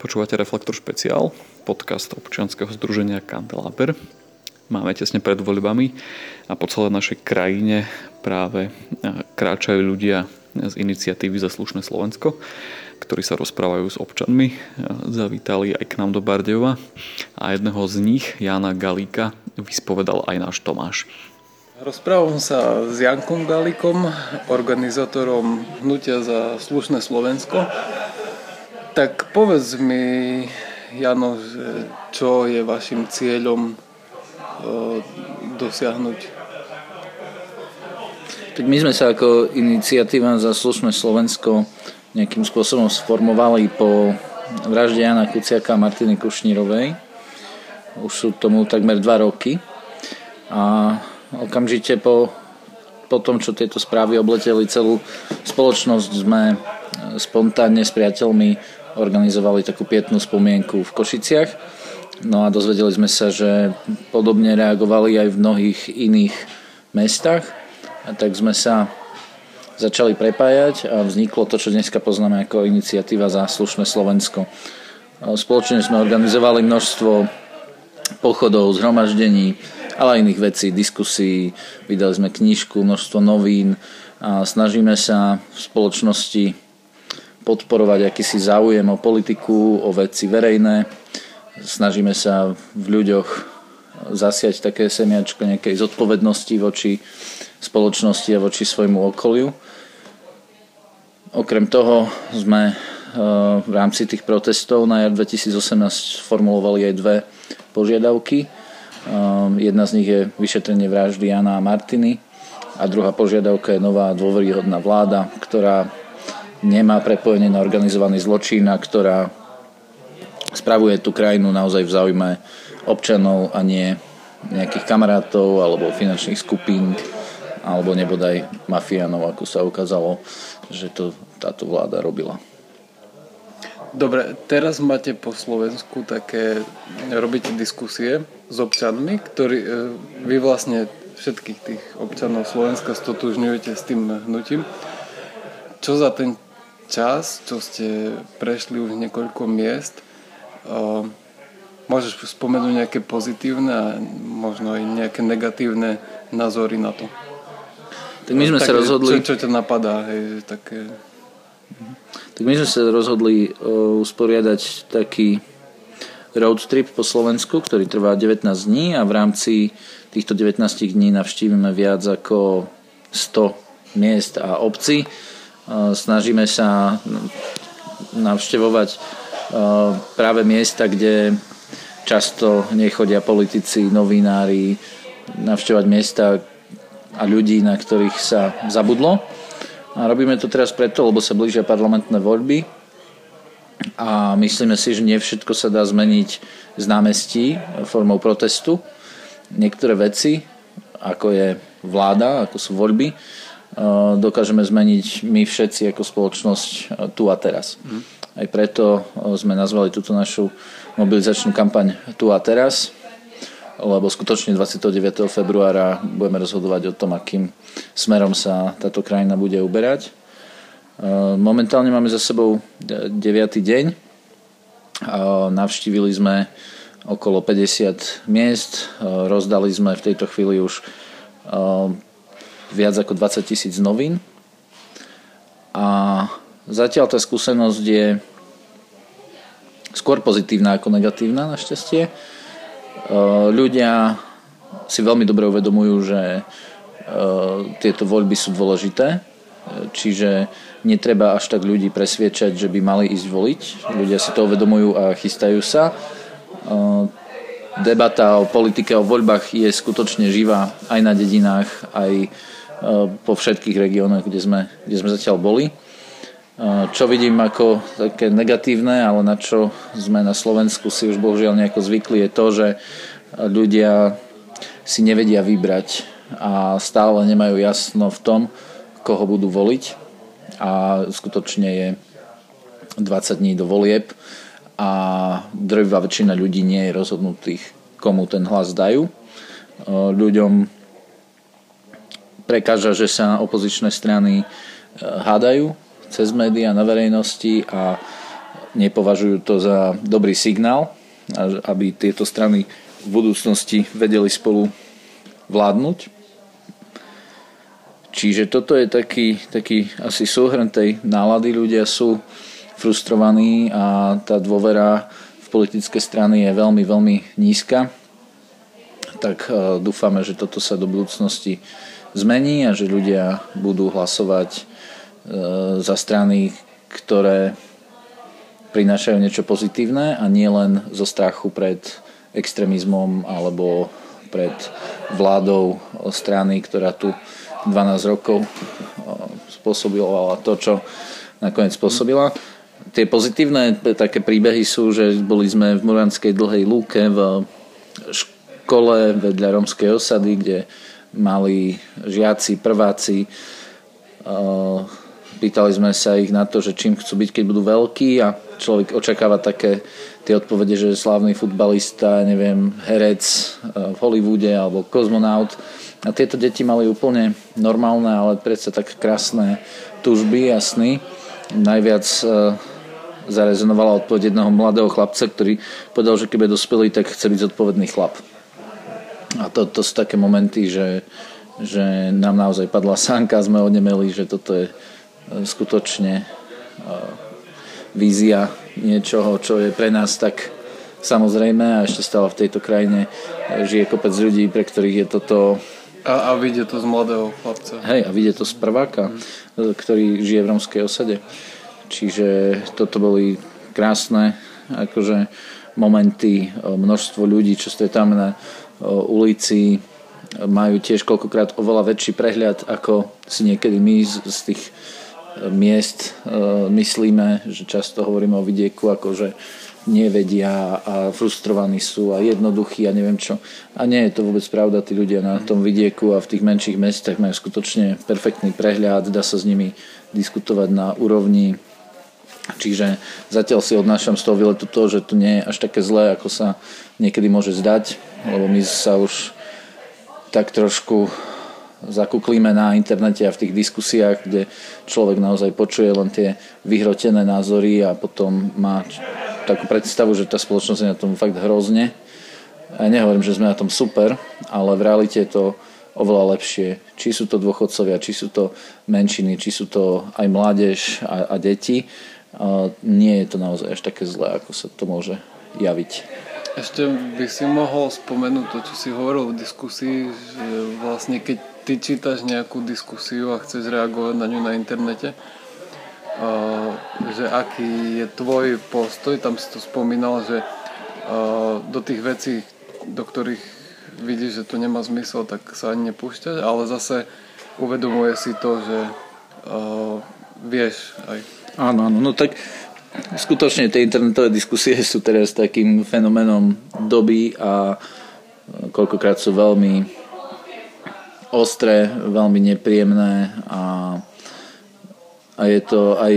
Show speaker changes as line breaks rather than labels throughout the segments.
Počúvate Reflektor špeciál, podcast občianskeho združenia Kandelaber. Máme tesne pred voľbami a po celej našej krajine práve kráčajú ľudia z iniciatívy za slušné Slovensko, ktorí sa rozprávajú s občanmi. Zavítali aj k nám do Bardejova a jedného z nich, Jana Galíka, vyspovedal aj náš Tomáš.
Rozprávam sa s Jankom Galikom, organizátorom Hnutia za slušné Slovensko. Tak povedz mi, Jano, že čo je vašim cieľom e, dosiahnuť?
Tak my sme sa ako iniciatíva za slušné Slovensko nejakým spôsobom sformovali po vražde Jana Kuciaka a Martiny Kušnírovej. Už sú tomu takmer dva roky. A Okamžite po, po tom, čo tieto správy obleteli celú spoločnosť, sme spontánne s priateľmi organizovali takú pietnú spomienku v Košiciach. No a dozvedeli sme sa, že podobne reagovali aj v mnohých iných mestách. A tak sme sa začali prepájať a vzniklo to, čo dneska poznáme ako iniciatíva za slušné Slovensko. Spoločne sme organizovali množstvo pochodov, zhromaždení, ale aj iných vecí, diskusí. Vydali sme knižku, množstvo novín a snažíme sa v spoločnosti podporovať akýsi záujem o politiku, o veci verejné. Snažíme sa v ľuďoch zasiať také semiačko nejakej zodpovednosti voči spoločnosti a voči svojmu okoliu. Okrem toho sme eh, v rámci tých protestov na jar 2018 formulovali aj dve požiadavky. Ehm, jedna z nich je vyšetrenie vraždy Jana a Martiny a druhá požiadavka je nová dôveryhodná vláda, ktorá nemá prepojenie na organizovaný zločin a ktorá spravuje tú krajinu naozaj v záujme občanov a nie nejakých kamarátov alebo finančných skupín alebo nebodaj mafiánov, ako sa ukázalo, že to táto vláda robila.
Dobre, teraz máte po Slovensku také, robíte diskusie s občanmi, ktorí, e, vy vlastne všetkých tých občanov Slovenska stotužňujete s tým hnutím. Čo za ten čas, čo ste prešli už niekoľko miest, môžeš spomenúť nejaké pozitívne a možno aj nejaké negatívne názory na to?
Tak my sme tak, sa rozhodli...
Čo, čo ťa napadá? Hej, také...
Tak my sme sa rozhodli usporiadať taký road trip po Slovensku, ktorý trvá 19 dní a v rámci týchto 19 dní navštívime viac ako 100 miest a obcí. Snažíme sa navštevovať práve miesta, kde často nechodia politici, novinári, navštevovať miesta a ľudí, na ktorých sa zabudlo a robíme to teraz preto, lebo sa blížia parlamentné voľby a myslíme si, že nie všetko sa dá zmeniť z námestí formou protestu. Niektoré veci, ako je vláda, ako sú voľby, dokážeme zmeniť my všetci ako spoločnosť tu a teraz. Mm. Aj preto sme nazvali túto našu mobilizačnú kampaň Tu a teraz lebo skutočne 29. februára budeme rozhodovať o tom, akým smerom sa táto krajina bude uberať. Momentálne máme za sebou 9. deň. E, navštívili sme okolo 50 miest, rozdali sme v tejto chvíli už viac ako 20 tisíc novín. A zatiaľ tá skúsenosť je skôr pozitívna ako negatívna našťastie. Eh, ľudia si veľmi dobre uvedomujú, že eh, tieto voľby sú dôležité, eh, čiže netreba až tak ľudí presviečať, že by mali ísť voliť. Ľudia si to uvedomujú a chystajú sa. Debata o politike, o voľbách je skutočne živá aj na dedinách, aj po všetkých regiónoch, kde sme, kde sme zatiaľ boli. Čo vidím ako také negatívne, ale na čo sme na Slovensku si už bohužiaľ nejako zvykli, je to, že ľudia si nevedia vybrať a stále nemajú jasno v tom, koho budú voliť a skutočne je 20 dní do volieb a drvivá väčšina ľudí nie je rozhodnutých, komu ten hlas dajú. Ľuďom prekáža, že sa opozičné strany hádajú, cez médiá na verejnosti a nepovažujú to za dobrý signál, aby tieto strany v budúcnosti vedeli spolu vládnuť. Čiže toto je taký, taký asi súhrn tej nálady. Ľudia sú frustrovaní a tá dôvera v politické strany je veľmi, veľmi nízka. Tak e, dúfame, že toto sa do budúcnosti zmení a že ľudia budú hlasovať e, za strany, ktoré prinášajú niečo pozitívne a nie len zo strachu pred extrémizmom alebo pred vládou strany, ktorá tu 12 rokov spôsobila to, čo nakoniec spôsobila. Tie pozitívne také príbehy sú, že boli sme v Muranskej dlhej lúke v škole vedľa romskej osady, kde mali žiaci, prváci Pýtali sme sa ich na to, že čím chcú byť, keď budú veľkí a človek očakáva také tie odpovede, že slávny futbalista, neviem, herec v Hollywoode alebo kozmonaut. A tieto deti mali úplne normálne, ale predsa tak krásne túžby a sny. Najviac zarezonovala odpoveď jedného mladého chlapca, ktorý povedal, že je dospelý, tak chce byť zodpovedný chlap. A to, to sú také momenty, že, že nám naozaj padla sánka, sme onemeli, že toto je skutočne vízia niečoho, čo je pre nás tak samozrejme a ešte stále v tejto krajine žije kopec ľudí, pre ktorých je toto...
A, a vidie to z mladého chlapca.
Hej, a vidie to z prváka, mm. ktorý žije v romskej osade. Čiže toto boli krásne akože momenty, množstvo ľudí, čo stretáme na ulici, majú tiež koľkokrát oveľa väčší prehľad, ako si niekedy my z, z tých miest e, myslíme, že často hovoríme o vidieku ako, že nevedia a frustrovaní sú a jednoduchí a neviem čo. A nie je to vôbec pravda, tí ľudia na tom vidieku a v tých menších mestách majú skutočne perfektný prehľad, dá sa s nimi diskutovať na úrovni Čiže zatiaľ si odnášam z toho výletu to, že tu nie je až také zlé, ako sa niekedy môže zdať, lebo my sa už tak trošku zakuklíme na internete a v tých diskusiách, kde človek naozaj počuje len tie vyhrotené názory a potom má takú predstavu, že tá spoločnosť je na tom fakt hrozne. Ja nehovorím, že sme na tom super, ale v realite je to oveľa lepšie. Či sú to dôchodcovia, či sú to menšiny, či sú to aj mládež a, a deti. Nie je to naozaj až také zlé, ako sa to môže javiť.
Ešte by si mohol spomenúť to, čo si hovoril v diskusii, že vlastne keď ty čítaš nejakú diskusiu a chceš reagovať na ňu na internete, že aký je tvoj postoj, tam si to spomínal, že do tých vecí, do ktorých vidíš, že to nemá zmysel, tak sa ani nepúšťať, ale zase uvedomuje si to, že vieš aj.
Áno, áno, no tak skutočne tie internetové diskusie sú teraz takým fenoménom doby a koľkokrát sú veľmi ostré, veľmi nepríjemné a, a je to aj,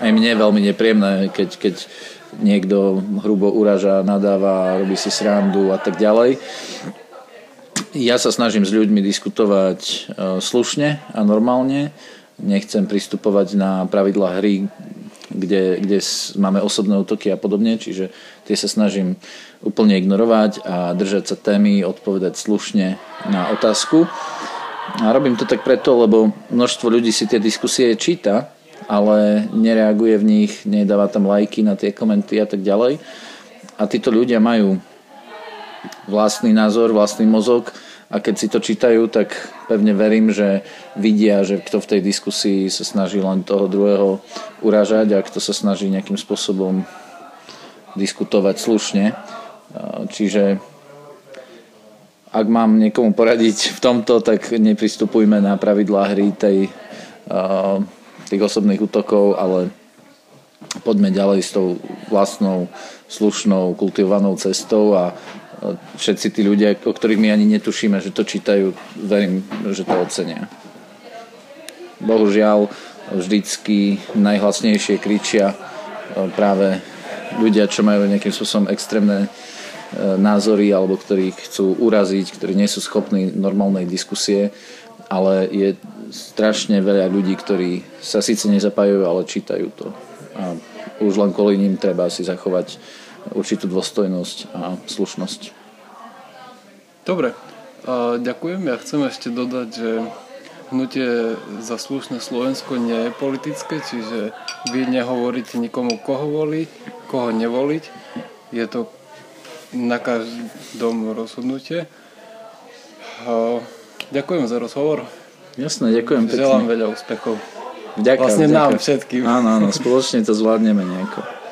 aj mne veľmi nepríjemné, keď, keď niekto hrubo uraža, nadáva, robí si srandu a tak ďalej. Ja sa snažím s ľuďmi diskutovať e, slušne a normálne. Nechcem pristupovať na pravidla hry, kde, kde máme osobné útoky a podobne, čiže tie sa snažím úplne ignorovať a držať sa témy, odpovedať slušne na otázku. A robím to tak preto, lebo množstvo ľudí si tie diskusie číta, ale nereaguje v nich, nedáva tam lajky na tie komenty a tak ďalej. A títo ľudia majú vlastný názor, vlastný mozog a keď si to čítajú, tak pevne verím, že vidia, že kto v tej diskusii sa snaží len toho druhého uražať a kto sa snaží nejakým spôsobom diskutovať slušne. Čiže ak mám niekomu poradiť v tomto, tak nepristupujme na pravidlá hry tej, tých osobných útokov, ale poďme ďalej s tou vlastnou, slušnou, kultivovanou cestou a všetci tí ľudia, o ktorých my ani netušíme, že to čítajú, verím, že to ocenia. Bohužiaľ, vždycky najhlasnejšie kričia práve ľudia, čo majú nejakým spôsobom extrémne e, názory alebo ktorí chcú uraziť, ktorí nie sú schopní normálnej diskusie, ale je strašne veľa ľudí, ktorí sa síce nezapájajú, ale čítajú to. A už len kvôli ním treba si zachovať určitú dôstojnosť a slušnosť.
Dobre, a ďakujem. Ja chcem ešte dodať, že hnutie za slušné Slovensko nie je politické, čiže vy nehovoríte nikomu, koho voliť, koho nevoliť. Je to na každom rozhodnutie. A ďakujem za rozhovor.
Jasné, ďakujem pekne.
Želám veľa úspechov.
Vďaka,
Vlastne
vďaka.
nám všetkým.
Áno, áno, spoločne to zvládneme nejako.